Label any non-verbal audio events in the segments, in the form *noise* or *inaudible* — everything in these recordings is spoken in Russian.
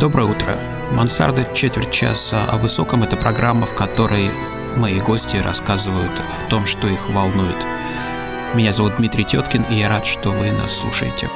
Доброе утро. Мансарда четверть часа о высоком – это программа, в которой мои гости рассказывают о том, что их волнует. Меня зовут Дмитрий Теткин, и я рад, что вы нас слушаете.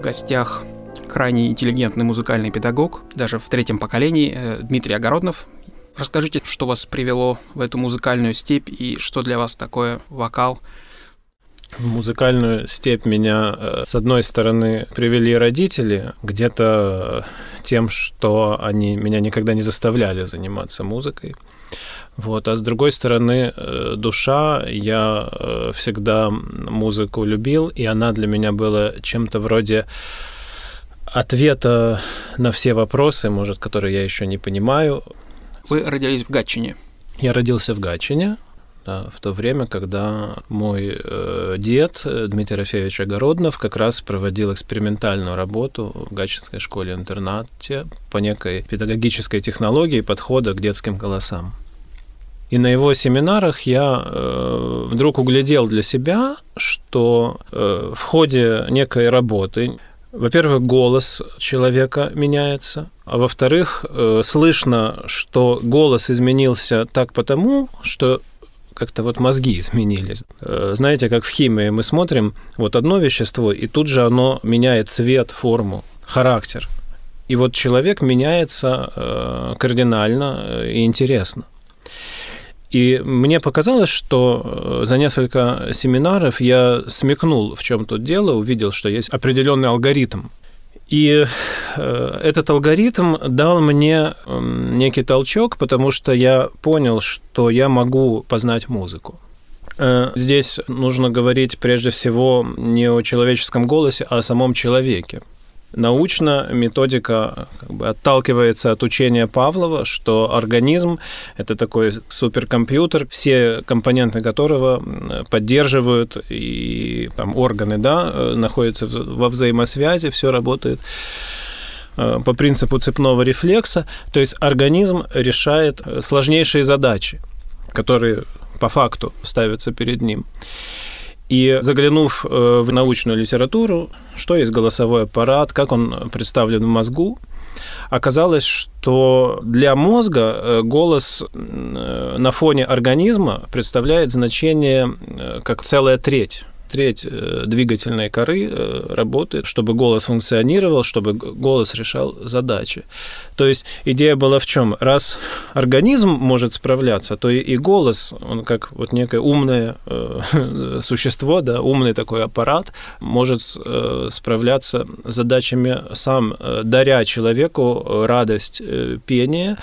В гостях крайне интеллигентный музыкальный педагог, даже в третьем поколении, э, Дмитрий Огороднов. Расскажите, что вас привело в эту музыкальную степь и что для вас такое вокал? В музыкальную степь меня, э, с одной стороны, привели родители, где-то э, тем, что они меня никогда не заставляли заниматься музыкой. Вот. А с другой стороны, э, душа, я э, всегда музыку любил, и она для меня была чем-то вроде ответа на все вопросы, может, которые я еще не понимаю. Вы родились в Гатчине? Я родился в Гатчине, да, в то время, когда мой э, дед Дмитрий Рафеевич Огороднов как раз проводил экспериментальную работу в Гатчинской школе-интернате по некой педагогической технологии подхода к детским голосам. И на его семинарах я э, вдруг углядел для себя, что э, в ходе некой работы, во-первых, голос человека меняется, а во-вторых, э, слышно, что голос изменился так потому, что как-то вот мозги изменились. Э, знаете, как в химии мы смотрим вот одно вещество, и тут же оно меняет цвет, форму, характер. И вот человек меняется э, кардинально э, и интересно. И мне показалось, что э, за несколько семинаров я смекнул, в чем тут дело, увидел, что есть определенный алгоритм. И э, этот алгоритм дал мне эм, некий толчок, потому что я понял, что я могу познать музыку. Э, здесь нужно говорить прежде всего не о человеческом голосе, а о самом человеке. Научно методика как бы отталкивается от учения Павлова, что организм – это такой суперкомпьютер, все компоненты которого поддерживают, и там органы да, э, находятся во взаимосвязи, все работает э, по принципу цепного рефлекса. То есть организм решает сложнейшие задачи, которые по факту ставятся перед ним. И заглянув э, в научную литературу, что есть голосовой аппарат, как он представлен в мозгу, оказалось, что для мозга э, голос э, на фоне организма представляет значение как целая треть треть э, двигательной коры э, работает, чтобы голос функционировал, чтобы голос решал задачи. То есть идея была в чем? Раз организм может справляться, то и голос, он как вот некое умное э, *laughs* существо, да, умный такой аппарат, может справляться с задачами сам, даря человеку радость пения,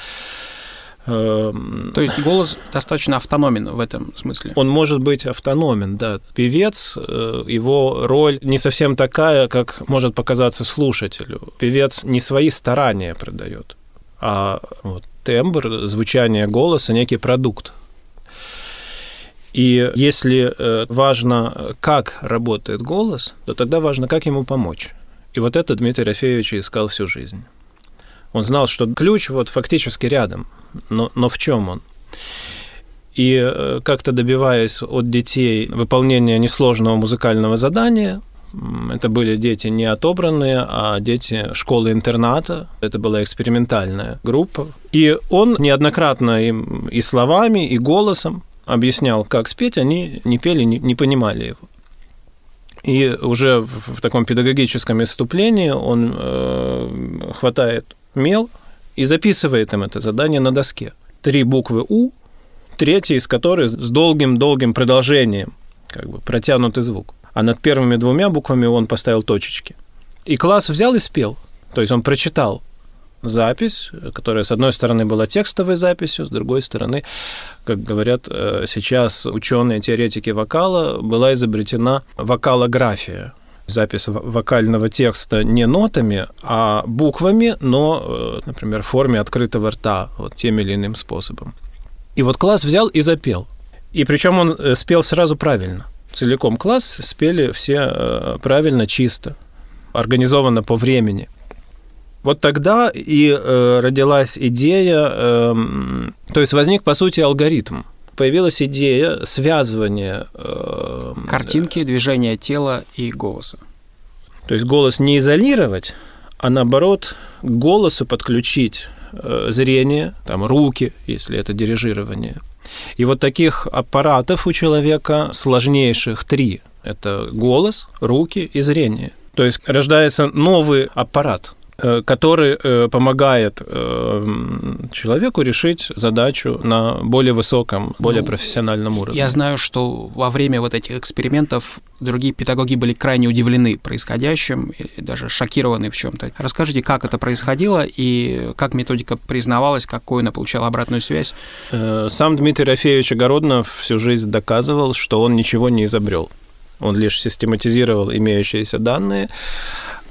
То есть голос достаточно автономен в этом смысле? Он может быть автономен, да. Певец, э, его роль не совсем такая, как может показаться слушателю. Певец не свои старания продает, а вот, тембр, звучание голоса, некий продукт. И если э, важно, как работает голос, то тогда важно, как ему помочь. И вот это Дмитрий Рафеевич искал всю жизнь. Он знал, что ключ вот фактически рядом, но, но в чем он? И э, как-то добиваясь от детей выполнения несложного музыкального задания, это были дети не отобранные, а дети школы-интерната. Это была экспериментальная группа. И он неоднократно им и словами, и голосом объяснял, как спеть. Они не пели, не, не понимали его. И уже в, в таком педагогическом иступлении он э, хватает мел и записывает им это задание на доске. Три буквы «У», третья из которых с долгим-долгим продолжением, как бы протянутый звук. А над первыми двумя буквами он поставил точечки. И класс взял и спел. То есть он прочитал запись, которая, с одной стороны, была текстовой записью, с другой стороны, как говорят э, сейчас ученые, теоретики вокала, была изобретена вокалография. Запись вокального текста не нотами, а буквами, но, э, например, в форме открытого рта, вот тем или иным способом. И вот класс взял и запел. И причем он э, спел сразу правильно. Целиком класс спели все правильно, чисто, организованно по времени. Вот тогда и э, родилась идея, э, то есть возник, по сути, алгоритм. Появилась идея связывания... Э, Картинки, движения тела и голоса. То есть голос не изолировать, а наоборот к голосу подключить э, зрение, там руки, если это дирижирование. И вот таких аппаратов у человека сложнейших три. Это голос, руки и зрение. То есть рождается новый аппарат – который э, помогает э, человеку решить задачу на более высоком, более ну, профессиональном уровне. Я знаю, что во время вот этих экспериментов другие педагоги были крайне удивлены происходящим даже шокированы в чем-то. Расскажите, как это происходило и как методика признавалась, какую она получала обратную связь? Сам Дмитрий Рафеевич Огороднов всю жизнь доказывал, что он ничего не изобрел. Он лишь систематизировал имеющиеся данные,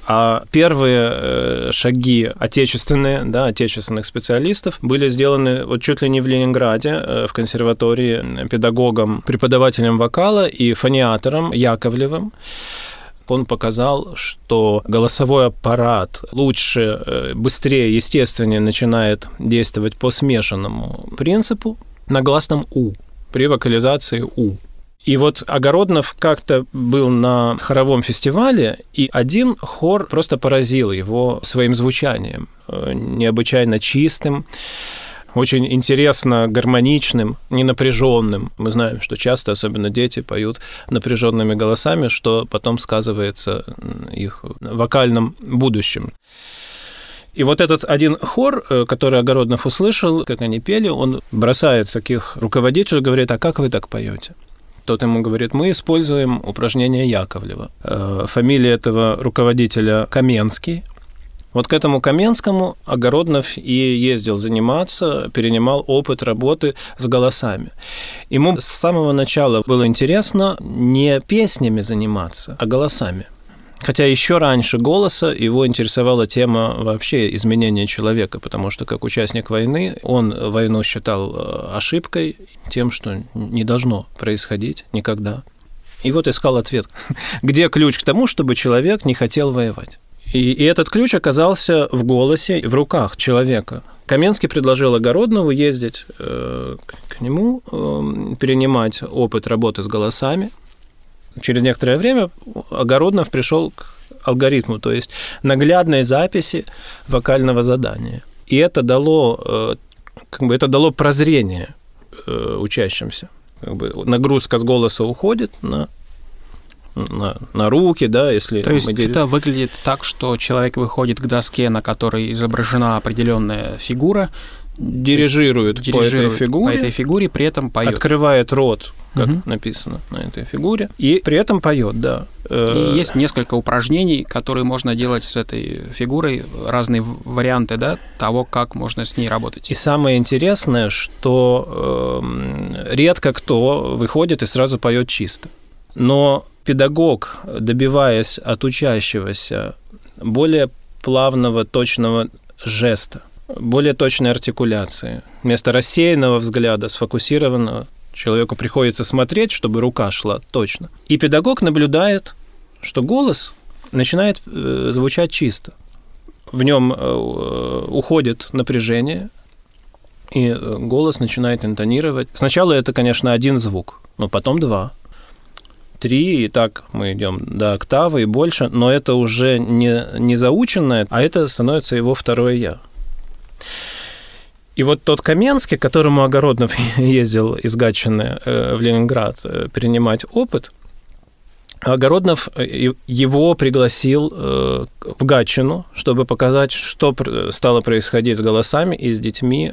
а первые э, шаги отечественные, да, отечественных специалистов были сделаны вот чуть ли не в Ленинграде, э, в консерватории педагогом, преподавателем вокала и фониатором Яковлевым он показал, что голосовой аппарат лучше, э, быстрее, естественнее начинает действовать по смешанному принципу на гласном «у» при вокализации «у». И вот Огороднов как-то был на хоровом фестивале, и один хор просто поразил его своим звучанием, э, необычайно чистым, очень интересно гармоничным, не напряженным. Мы знаем, что часто, особенно дети, поют напряженными голосами, что потом сказывается их вокальном будущем. И вот этот один хор, э, который Огороднов услышал, как они пели, он бросается к их руководителю и говорит, а как вы так поете? Тот ему говорит, мы используем упражнение Яковлева. Э, фамилия этого руководителя Каменский. Вот к этому Каменскому Огороднов и ездил заниматься, перенимал опыт работы с голосами. Ему с самого начала было интересно не песнями заниматься, а голосами. Хотя еще раньше голоса его интересовала тема вообще изменения человека, потому что как участник войны он войну считал э, ошибкой, тем, что не должно происходить никогда. И вот искал ответ, *laughs* где ключ к тому, чтобы человек не хотел воевать. И, и этот ключ оказался в голосе, в руках человека. Каменский предложил Огороднову ездить э, к нему, э, перенимать опыт работы с голосами – через некоторое время Огороднов пришел к алгоритму, то есть наглядной записи вокального задания. И это дало, э, как бы это дало прозрение э, учащимся. Как бы нагрузка с голоса уходит на на, на руки, да, если... То есть говорим... это выглядит так, что человек выходит к доске, на которой изображена определенная фигура, дирижирует, дирижирует по этой фигуре, по этой фигуре, при этом поет. Открывает рот как угу. написано на этой фигуре, и при этом поет, да. И есть несколько упражнений, которые можно делать с этой фигурой, разные варианты, да, того, как можно с ней работать. И самое интересное, что э, редко кто выходит и сразу поет чисто. Но педагог, добиваясь от учащегося более плавного, точного жеста, более точной артикуляции, вместо рассеянного взгляда, сфокусированного, Человеку приходится смотреть, чтобы рука шла точно. И педагог наблюдает, что голос начинает э, звучать чисто. В нем э, уходит напряжение, и э, голос начинает интонировать. Сначала это, конечно, один звук, но потом два, три, и так мы идем до октавы и больше, но это уже не, не заученное, а это становится его второе «я». И вот тот Каменский, которому Огороднов *laughs* ездил из Гатчины э, в Ленинград э, принимать опыт, Огороднов э, его пригласил в Гатчину, чтобы показать, что стало происходить с голосами и с детьми.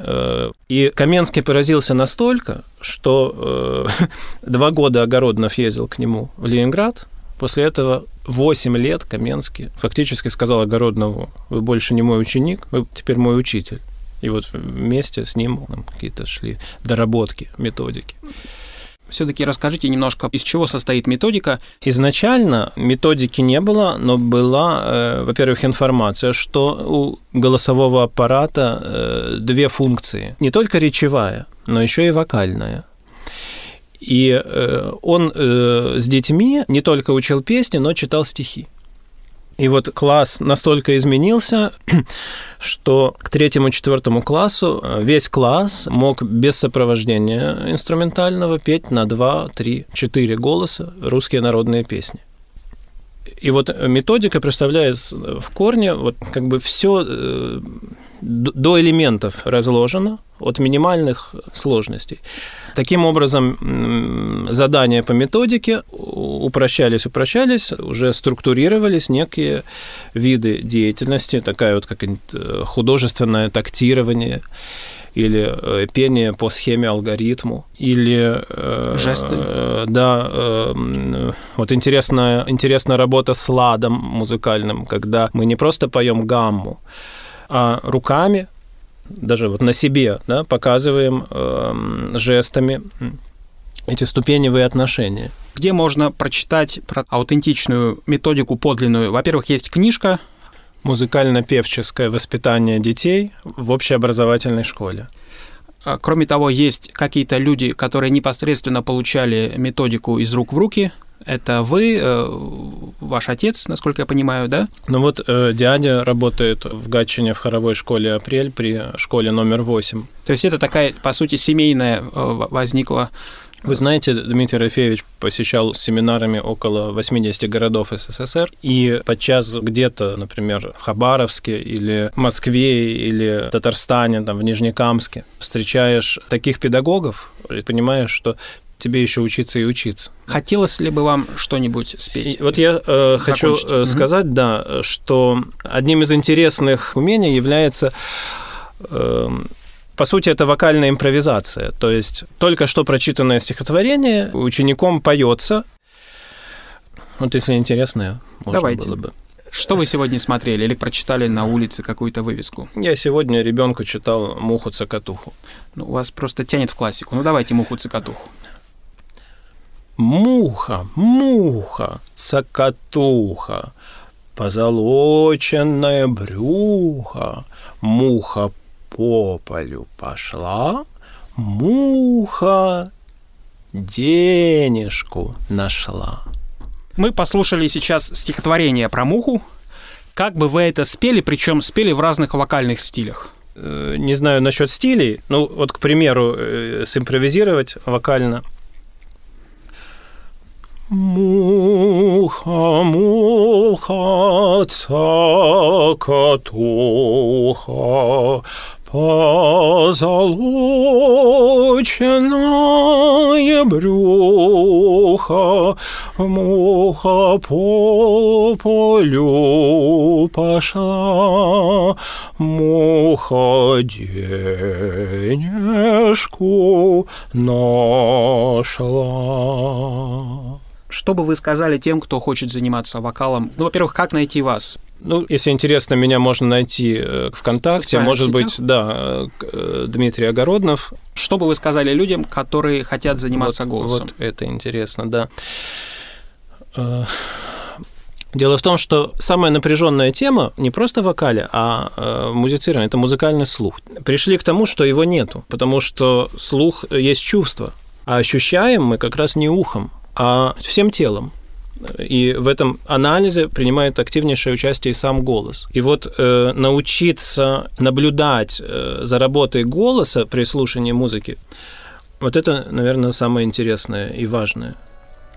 И Каменский поразился настолько, что *laughs* два года Огороднов ездил к нему в Ленинград. После этого 8 лет Каменский фактически сказал Огороднову, вы больше не мой ученик, вы теперь мой учитель. И вот вместе с ним какие-то шли доработки, методики. Все-таки расскажите немножко, из чего состоит методика. Изначально методики не было, но была, э, во-первых, информация, что у голосового аппарата э, две функции. Не только речевая, но еще и вокальная. И э, он э, с детьми не только учил песни, но читал стихи. И вот класс настолько изменился, *clears throat* что к третьему-четвертому классу э, весь класс мог без сопровождения инструментального петь на два, три, четыре голоса русские народные песни. И вот методика представляет в корне вот как бы все э, до элементов разложено, от минимальных сложностей. Таким образом, задания по методике упрощались, упрощались, уже структурировались некие виды деятельности, такая вот как э, художественное тактирование, или э, пение по схеме алгоритму, или э, жесты. Э, да, э, вот интересная, интересная работа с ладом музыкальным, когда мы не просто поем гамму, а руками даже вот на себе да, показываем э, жестами эти ступеневые отношения. Где можно прочитать про аутентичную методику подлинную? Во-первых, есть книжка «Музыкально-певческое воспитание детей в общеобразовательной школе». А, кроме того, есть какие-то люди, которые непосредственно получали методику из рук в руки, это вы, э, ваш отец, насколько я понимаю, да? Ну вот э, дядя работает в Гатчине в хоровой школе «Апрель» при школе номер 8. То есть это такая, по сути, семейная э, возникла вы знаете, Дмитрий Рафеевич посещал семинарами около 80 городов СССР, и подчас где-то, например, в Хабаровске или в Москве или в Татарстане, там, в Нижнекамске, встречаешь таких педагогов и понимаешь, что тебе еще учиться и учиться. Хотелось ли бы вам что-нибудь спеть? И вот я э, хочу э, сказать, угу. да, что одним из интересных умений является э, по сути, это вокальная импровизация. То есть только что прочитанное стихотворение учеником поется. Вот если интересное, можно Давайте. было бы. Что вы сегодня смотрели или прочитали на улице какую-то вывеску? Я сегодня ребенку читал «Муху-цокотуху». Ну, у вас просто тянет в классику. Ну, давайте «Муху-цокотуху». Муха, муха, цокотуха, позолоченное брюхо, муха по полю пошла, муха денежку нашла. Мы послушали сейчас стихотворение про муху. Как бы вы это спели, причем спели в разных вокальных стилях? Э, не знаю насчет стилей. Ну, вот, к примеру, э, симпровизировать вокально. Муха, муха, цокотуха, Позолоченное брюхо, муха по полю пошла, муха денежку нашла. Что бы вы сказали тем, кто хочет заниматься вокалом? Ну, во-первых, как найти вас? Ну, если интересно, меня можно найти э, ВКонтакте, может сетях? быть, да, э, Дмитрий Огороднов. Что бы вы сказали людям, которые хотят заниматься вот, голосом? Вот это интересно, да. Э, дело в том, что самая напряженная тема не просто в вокале, а музицирование, это музыкальный слух. Пришли к тому, что его нету, потому что слух есть чувство, а ощущаем мы как раз не ухом, а всем телом. И в этом анализе принимает активнейшее участие и сам голос. И вот э, научиться наблюдать э, за работой голоса при слушании музыки, вот это, наверное, самое интересное и важное.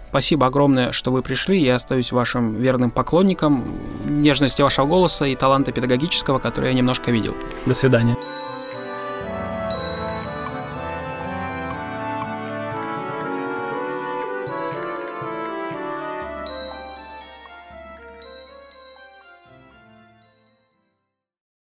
Спасибо огромное, что вы пришли. Я остаюсь вашим верным поклонником нежности вашего голоса и таланта педагогического, который я немножко видел. До свидания.